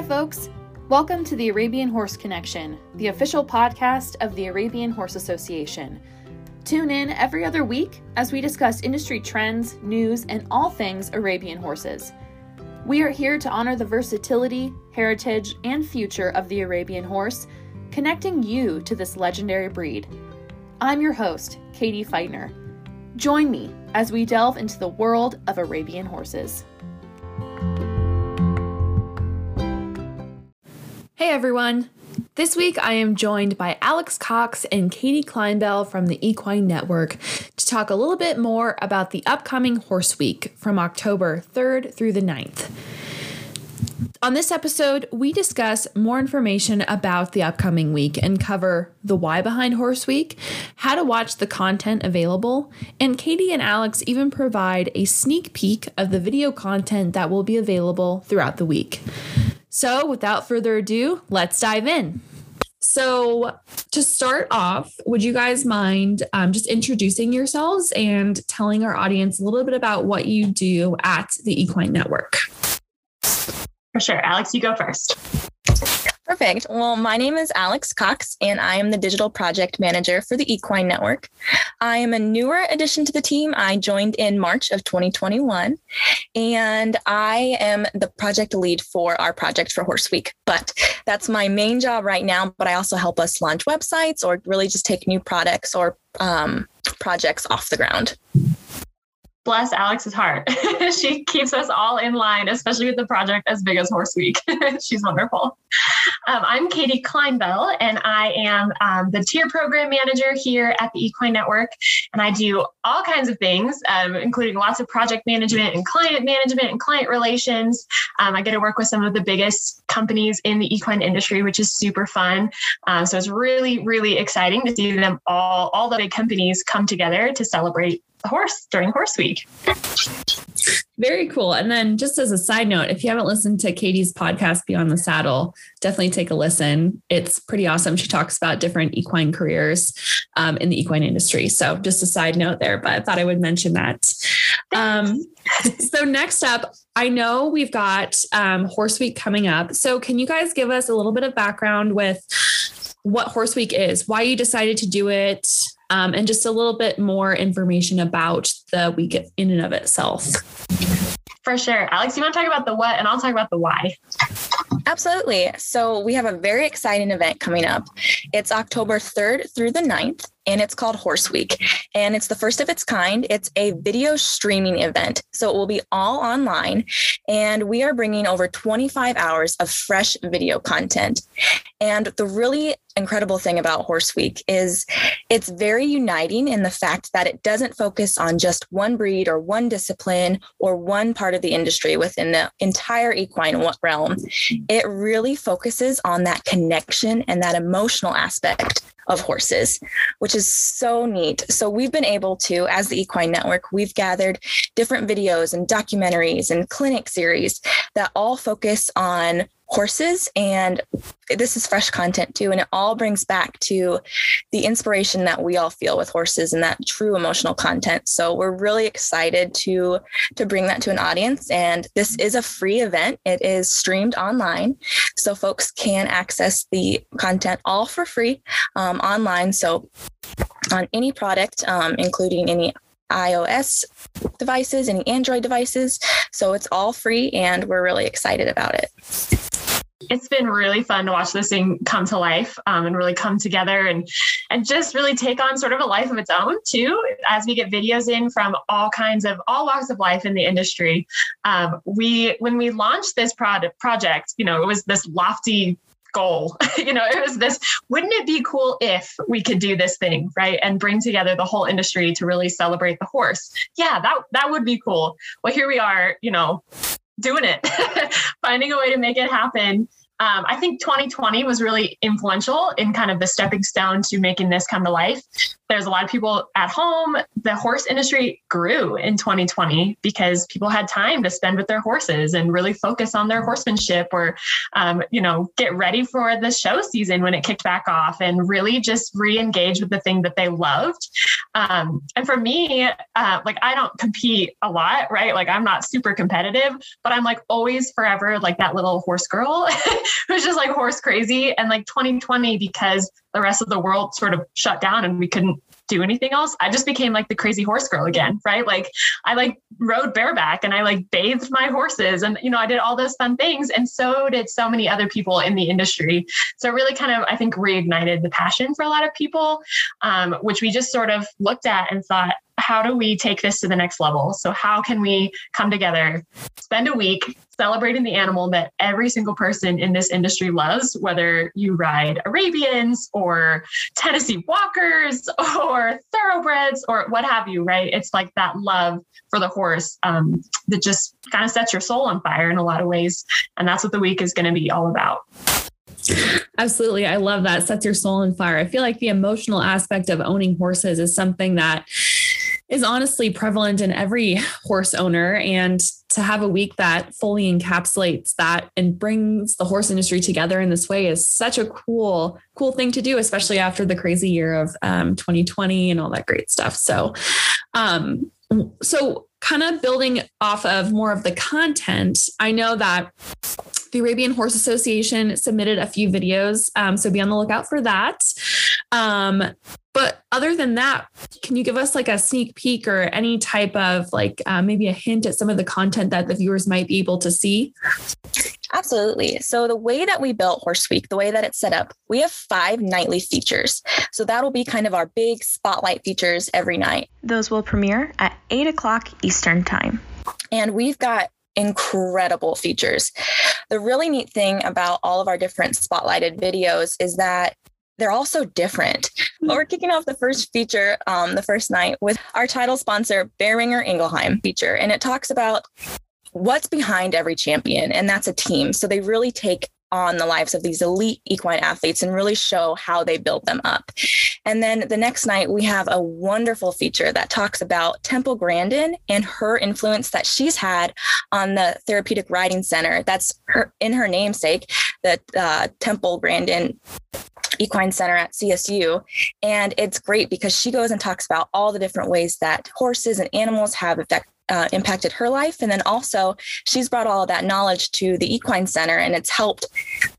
Hi, folks. Welcome to the Arabian Horse Connection, the official podcast of the Arabian Horse Association. Tune in every other week as we discuss industry trends, news, and all things Arabian horses. We are here to honor the versatility, heritage, and future of the Arabian horse, connecting you to this legendary breed. I'm your host, Katie Feitner. Join me as we delve into the world of Arabian horses. Hey everyone! This week I am joined by Alex Cox and Katie Clinebell from the Equine Network to talk a little bit more about the upcoming Horse Week from October 3rd through the 9th. On this episode, we discuss more information about the upcoming week and cover the why behind Horse Week, how to watch the content available, and Katie and Alex even provide a sneak peek of the video content that will be available throughout the week. So, without further ado, let's dive in. So, to start off, would you guys mind um, just introducing yourselves and telling our audience a little bit about what you do at the Equine Network? For sure. Alex, you go first. Perfect. Well, my name is Alex Cox, and I am the digital project manager for the Equine Network. I am a newer addition to the team. I joined in March of 2021, and I am the project lead for our project for Horse Week. But that's my main job right now. But I also help us launch websites or really just take new products or um, projects off the ground bless Alex's heart. she keeps us all in line, especially with the project as big as Horse Week. She's wonderful. Um, I'm Katie Clinebell, and I am um, the tier program manager here at the Equine Network. And I do all kinds of things, um, including lots of project management and client management and client relations. Um, I get to work with some of the biggest companies in the equine industry, which is super fun. Um, so it's really, really exciting to see them all, all the big companies come together to celebrate the horse during horse week. Very cool. And then, just as a side note, if you haven't listened to Katie's podcast, Beyond the Saddle, definitely take a listen. It's pretty awesome. She talks about different equine careers um, in the equine industry. So, just a side note there, but I thought I would mention that. Um, so, next up, I know we've got um, Horse Week coming up. So, can you guys give us a little bit of background with what Horse Week is, why you decided to do it, um, and just a little bit more information about the week in and of itself. For sure. Alex, you want to talk about the what, and I'll talk about the why. Absolutely. So, we have a very exciting event coming up. It's October 3rd through the 9th and it's called Horse Week. And it's the first of its kind. It's a video streaming event. So it will be all online. And we are bringing over 25 hours of fresh video content. And the really incredible thing about Horse Week is it's very uniting in the fact that it doesn't focus on just one breed or one discipline or one part of the industry within the entire equine realm. It really focuses on that connection and that emotional aspect of horses, which is so neat. So we've been able to, as the Equine Network, we've gathered different videos and documentaries and clinic series that all focus on horses and this is fresh content too and it all brings back to the inspiration that we all feel with horses and that true emotional content. So we're really excited to to bring that to an audience and this is a free event. It is streamed online so folks can access the content all for free um, online. So on any product um, including any iOS devices, any Android devices. So it's all free and we're really excited about it it's been really fun to watch this thing come to life um, and really come together and and just really take on sort of a life of its own too as we get videos in from all kinds of all walks of life in the industry. Um, we when we launched this product project you know it was this lofty goal you know it was this wouldn't it be cool if we could do this thing right and bring together the whole industry to really celebrate the horse? Yeah that that would be cool. Well here we are you know doing it finding a way to make it happen um, I think 2020 was really influential in kind of the stepping stone to making this come to life. There's a lot of people at home. The horse industry grew in 2020 because people had time to spend with their horses and really focus on their horsemanship or, um, you know, get ready for the show season when it kicked back off and really just re engage with the thing that they loved. Um, and for me, uh, like I don't compete a lot, right? Like I'm not super competitive, but I'm like always forever like that little horse girl who's just like horse crazy. And like 2020, because the rest of the world sort of shut down and we couldn't do anything else. I just became like the crazy horse girl again, right? Like I like rode bareback and I like bathed my horses and you know I did all those fun things and so did so many other people in the industry. So it really kind of I think reignited the passion for a lot of people, um, which we just sort of looked at and thought, how do we take this to the next level? So, how can we come together, spend a week celebrating the animal that every single person in this industry loves, whether you ride Arabians or Tennessee Walkers or Thoroughbreds or what have you, right? It's like that love for the horse um, that just kind of sets your soul on fire in a lot of ways. And that's what the week is going to be all about. Absolutely. I love that. Sets your soul on fire. I feel like the emotional aspect of owning horses is something that is honestly prevalent in every horse owner. And to have a week that fully encapsulates that and brings the horse industry together in this way is such a cool, cool thing to do, especially after the crazy year of um, 2020 and all that great stuff. So, um, so kind of building off of more of the content, I know that the Arabian Horse Association submitted a few videos. Um, so be on the lookout for that. Um, but other than that, can you give us like a sneak peek or any type of like uh, maybe a hint at some of the content that the viewers might be able to see? Absolutely. So, the way that we built Horse Week, the way that it's set up, we have five nightly features. So, that'll be kind of our big spotlight features every night. Those will premiere at 8 o'clock Eastern Time. And we've got incredible features. The really neat thing about all of our different spotlighted videos is that they're all so different. But we're kicking off the first feature um, the first night with our title sponsor, Boehringer Ingelheim feature. And it talks about what's behind every champion, and that's a team. So they really take on the lives of these elite equine athletes and really show how they build them up. And then the next night, we have a wonderful feature that talks about Temple Grandin and her influence that she's had on the Therapeutic Riding Center. That's her in her namesake, the uh, Temple Grandin Equine Center at CSU. And it's great because she goes and talks about all the different ways that horses and animals have effect, uh, impacted her life. And then also, she's brought all of that knowledge to the Equine Center, and it's helped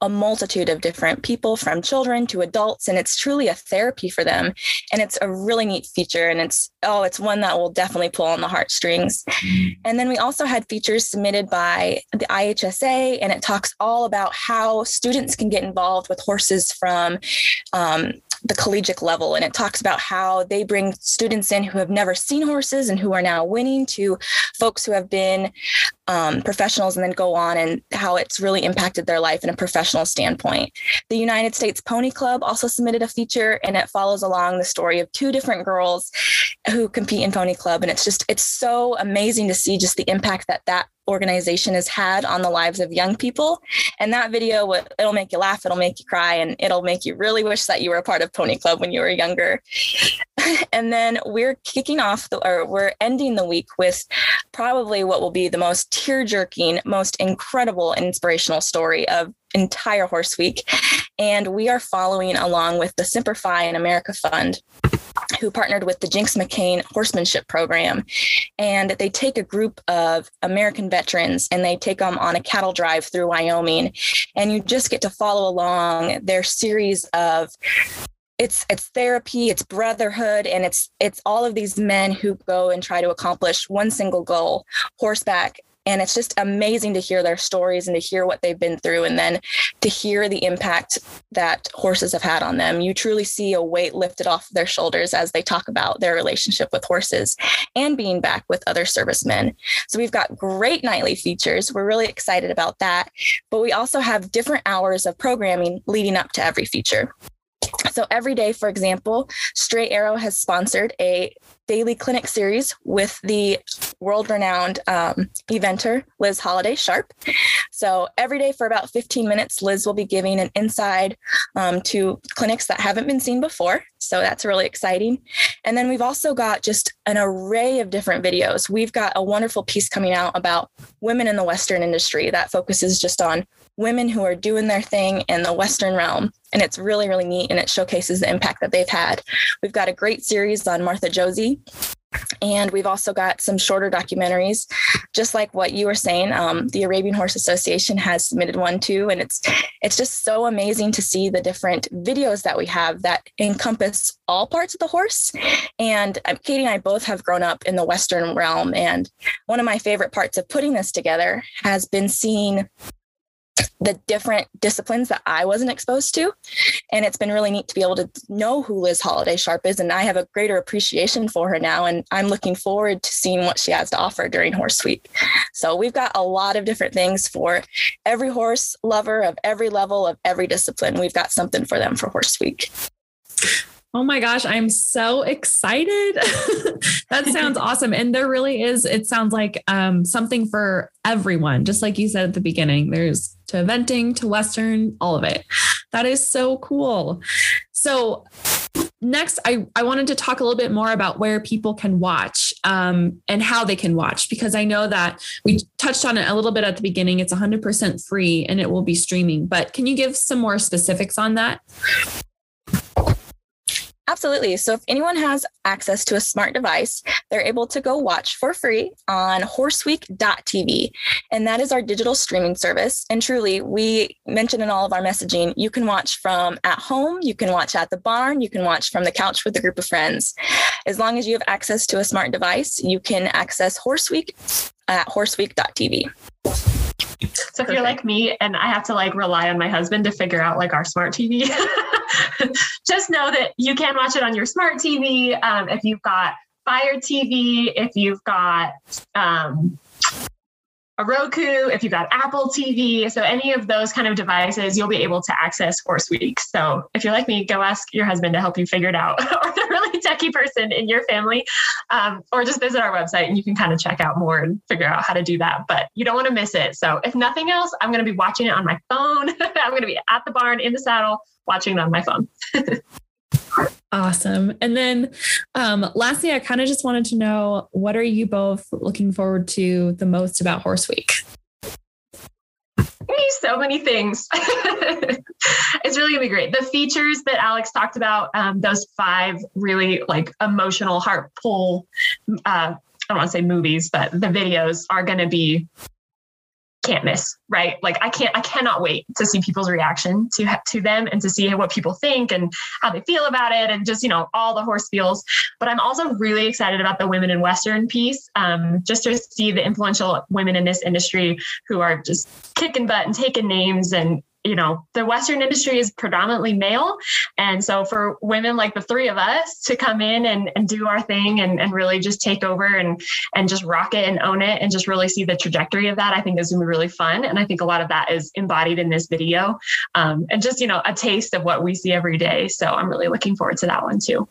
a multitude of different people from children to adults. And it's truly a therapy for them. And it's a really neat feature. And it's, oh, it's one that will definitely pull on the heartstrings. And then we also had features submitted by the IHSA, and it talks all about how students can get involved with horses from um, the collegiate level. And it talks about how they bring students in who have never seen horses and who are now winning to folks who have been um, professionals and then go on and how it's really impacted their life in a professional standpoint. The United States Pony Club also submitted a feature and it follows along the story of two different girls who compete in Pony Club. And it's just, it's so amazing to see just the impact that that organization has had on the lives of young people. And that video, it'll make you laugh, it'll make you cry, and it'll make you really wish that you were a part of Pony Club when you were younger. and then we're kicking off, the, or we're ending the week with probably what will be the most tear jerking, most incredible, inspirational story of entire Horse Week. And we are following along with the Semper Fi in America Fund who partnered with the Jinx McCain Horsemanship Program. And they take a group of American veterans and they take them on a cattle drive through Wyoming. And you just get to follow along their series of it's it's therapy it's brotherhood and it's it's all of these men who go and try to accomplish one single goal horseback and it's just amazing to hear their stories and to hear what they've been through and then to hear the impact that horses have had on them. You truly see a weight lifted off their shoulders as they talk about their relationship with horses and being back with other servicemen. So we've got great nightly features. We're really excited about that. But we also have different hours of programming leading up to every feature. So every day, for example, Straight Arrow has sponsored a daily clinic series with the world renowned um, eventer, Liz Halliday Sharp. So every day for about 15 minutes, Liz will be giving an inside um, to clinics that haven't been seen before. So that's really exciting. And then we've also got just an array of different videos. We've got a wonderful piece coming out about women in the Western industry that focuses just on women who are doing their thing in the Western realm. And it's really, really neat and it showcases the impact that they've had. We've got a great series on Martha Josey. And we've also got some shorter documentaries, just like what you were saying. Um, the Arabian Horse Association has submitted one too, and it's it's just so amazing to see the different videos that we have that encompass all parts of the horse. And um, Katie and I both have grown up in the Western realm, and one of my favorite parts of putting this together has been seeing the different disciplines that I wasn't exposed to. And it's been really neat to be able to know who Liz Halliday Sharp is. And I have a greater appreciation for her now. And I'm looking forward to seeing what she has to offer during Horse Week. So we've got a lot of different things for every horse lover of every level of every discipline. We've got something for them for Horse Week. Oh my gosh, I'm so excited. that sounds awesome. And there really is, it sounds like um, something for everyone. Just like you said at the beginning, there's to eventing, to Western, all of it. That is so cool. So, next, I, I wanted to talk a little bit more about where people can watch um, and how they can watch, because I know that we touched on it a little bit at the beginning. It's 100% free and it will be streaming. But can you give some more specifics on that? Absolutely. So if anyone has access to a smart device, they're able to go watch for free on horseweek.tv. And that is our digital streaming service. And truly, we mentioned in all of our messaging, you can watch from at home, you can watch at the barn, you can watch from the couch with a group of friends. As long as you have access to a smart device, you can access Horseweek at horseweek.tv. So if you're like me and I have to like rely on my husband to figure out like our smart TV, just know that you can watch it on your smart TV. Um, if you've got Fire TV, if you've got um, a Roku, if you've got Apple TV, so any of those kind of devices, you'll be able to access Horse Week. So if you're like me, go ask your husband to help you figure it out, or the really techie person in your family, um, or just visit our website and you can kind of check out more and figure out how to do that. But you don't want to miss it. So if nothing else, I'm going to be watching it on my phone. I'm going to be at the barn in the saddle watching it on my phone. Awesome. And then um, lastly, I kind of just wanted to know what are you both looking forward to the most about Horse Week? So many things. it's really gonna be great. The features that Alex talked about, um, those five really like emotional heart pull, uh, I don't want to say movies, but the videos are going to be can't miss, right? Like I can't, I cannot wait to see people's reaction to to them and to see what people think and how they feel about it, and just you know all the horse feels. But I'm also really excited about the women in Western piece, um, just to see the influential women in this industry who are just kicking butt and taking names and you know, the Western industry is predominantly male. And so for women like the three of us to come in and, and do our thing and, and really just take over and and just rock it and own it and just really see the trajectory of that, I think is gonna be really fun. And I think a lot of that is embodied in this video. Um, and just, you know, a taste of what we see every day. So I'm really looking forward to that one too.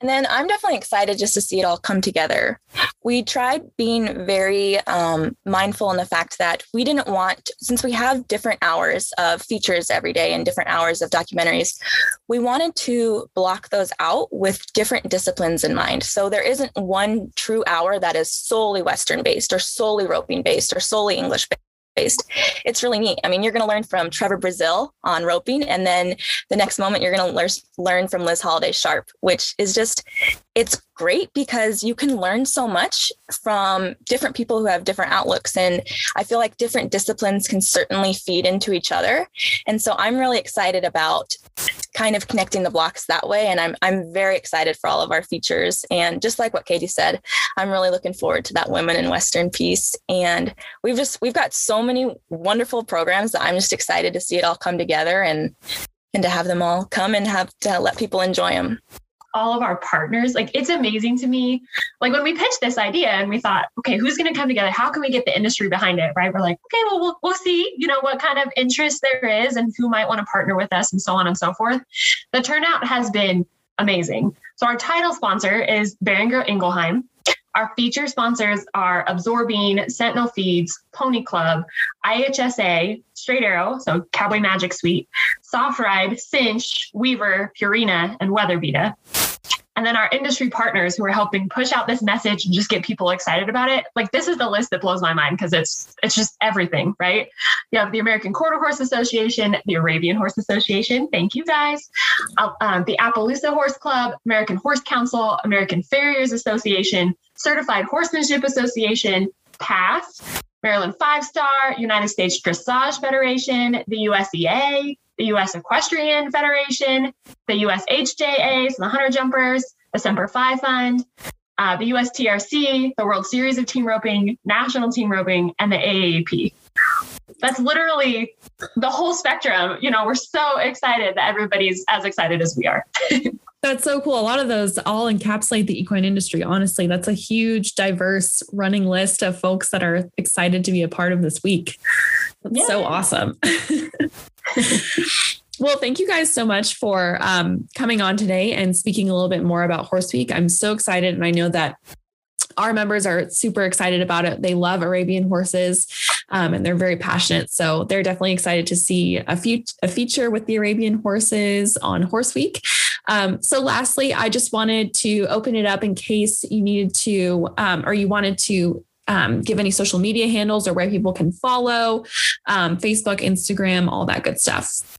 And then I'm definitely excited just to see it all come together. We tried being very um, mindful in the fact that we didn't want, since we have different hours of features every day and different hours of documentaries, we wanted to block those out with different disciplines in mind. So there isn't one true hour that is solely Western based or solely roping based or solely English based. It's really neat. I mean, you're going to learn from Trevor Brazile on roping, and then the next moment you're going to learn learn from Liz Halliday Sharp, which is just it's great because you can learn so much from different people who have different outlooks and i feel like different disciplines can certainly feed into each other and so i'm really excited about kind of connecting the blocks that way. And i'm i'm very excited for all of our features. And just like what katie said i'm really looking forward to that women in western piece. And we've just we've got so many wonderful programs that i'm just excited to see it all come together and and to have them all come and have to let people enjoy them all of our partners. Like it's amazing to me. Like when we pitched this idea and we thought, okay, who's going to come together? How can we get the industry behind it? Right? We're like, okay, well, we'll we'll see. You know what kind of interest there is and who might want to partner with us and so on and so forth. The turnout has been amazing. So our title sponsor is Boehringer Ingelheim. Our feature sponsors are Absorbine, Sentinel Feeds, Pony Club, IHSA, Straight Arrow, so Cowboy Magic Suite, Soft Ride, Cinch, Weaver, Purina, and WeatherBeeta. And then our industry partners who are helping push out this message and just get people excited about it. Like this is the list that blows my mind because it's it's just everything, right? You have the American Quarter Horse Association, the Arabian Horse Association. Thank you guys. Uh, um, the Appaloosa Horse Club, American Horse Council, American Farriers Association, Certified Horsemanship Association, PASS, Maryland Five Star, United States Dressage Federation, the USEA, the U.S. Equestrian Federation, the USHJA, so the Hunter Jumpers, the Semper Fi Fund, uh, the USTRC, the World Series of Team Roping, National Team Roping, and the AAP. That's literally the whole spectrum. You know, we're so excited that everybody's as excited as we are. That's so cool. A lot of those all encapsulate the equine industry. Honestly, that's a huge, diverse running list of folks that are excited to be a part of this week. That's yeah. so awesome. well, thank you guys so much for um, coming on today and speaking a little bit more about Horse Week. I'm so excited, and I know that our members are super excited about it. They love Arabian horses um, and they're very passionate. So they're definitely excited to see a, fe- a feature with the Arabian horses on Horse Week. Um, so, lastly, I just wanted to open it up in case you needed to um, or you wanted to um, give any social media handles or where people can follow um, Facebook, Instagram, all that good stuff.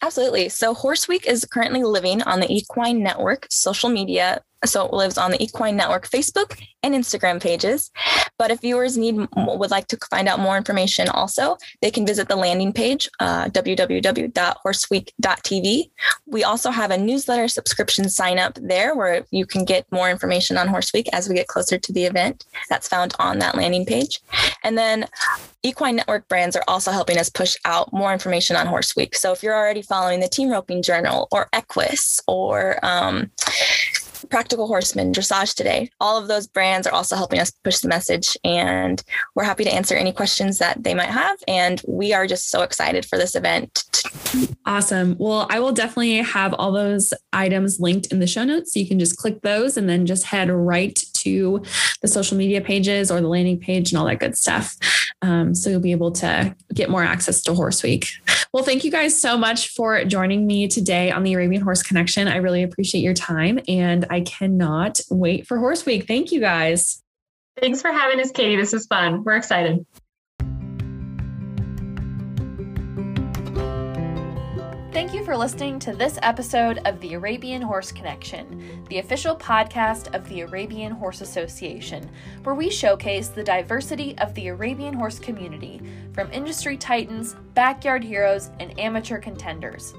Absolutely. So Horse Week is currently living on the Equine Network social media so it lives on the Equine Network Facebook and Instagram pages. But if viewers need would like to find out more information, also they can visit the landing page uh, www.horseweek.tv. We also have a newsletter subscription sign up there where you can get more information on Horse Week as we get closer to the event. That's found on that landing page. And then Equine Network brands are also helping us push out more information on Horse Week. So if you're already following the Team Roping Journal or Equus or um, Practical Horseman, Dressage Today. All of those brands are also helping us push the message, and we're happy to answer any questions that they might have. And we are just so excited for this event. Awesome. Well, I will definitely have all those items linked in the show notes. So you can just click those and then just head right to the social media pages or the landing page and all that good stuff. Um, so you'll be able to get more access to Horse Week. Well, thank you guys so much for joining me today on the Arabian Horse Connection. I really appreciate your time and I cannot wait for Horse Week. Thank you guys. Thanks for having us, Katie. This is fun. We're excited. Thank you for listening to this episode of the Arabian Horse Connection, the official podcast of the Arabian Horse Association, where we showcase the diversity of the Arabian horse community from industry titans, backyard heroes, and amateur contenders.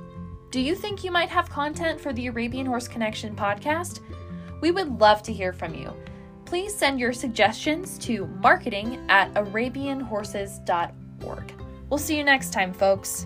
Do you think you might have content for the Arabian Horse Connection podcast? We would love to hear from you. Please send your suggestions to marketing at arabianhorses.org. We'll see you next time, folks.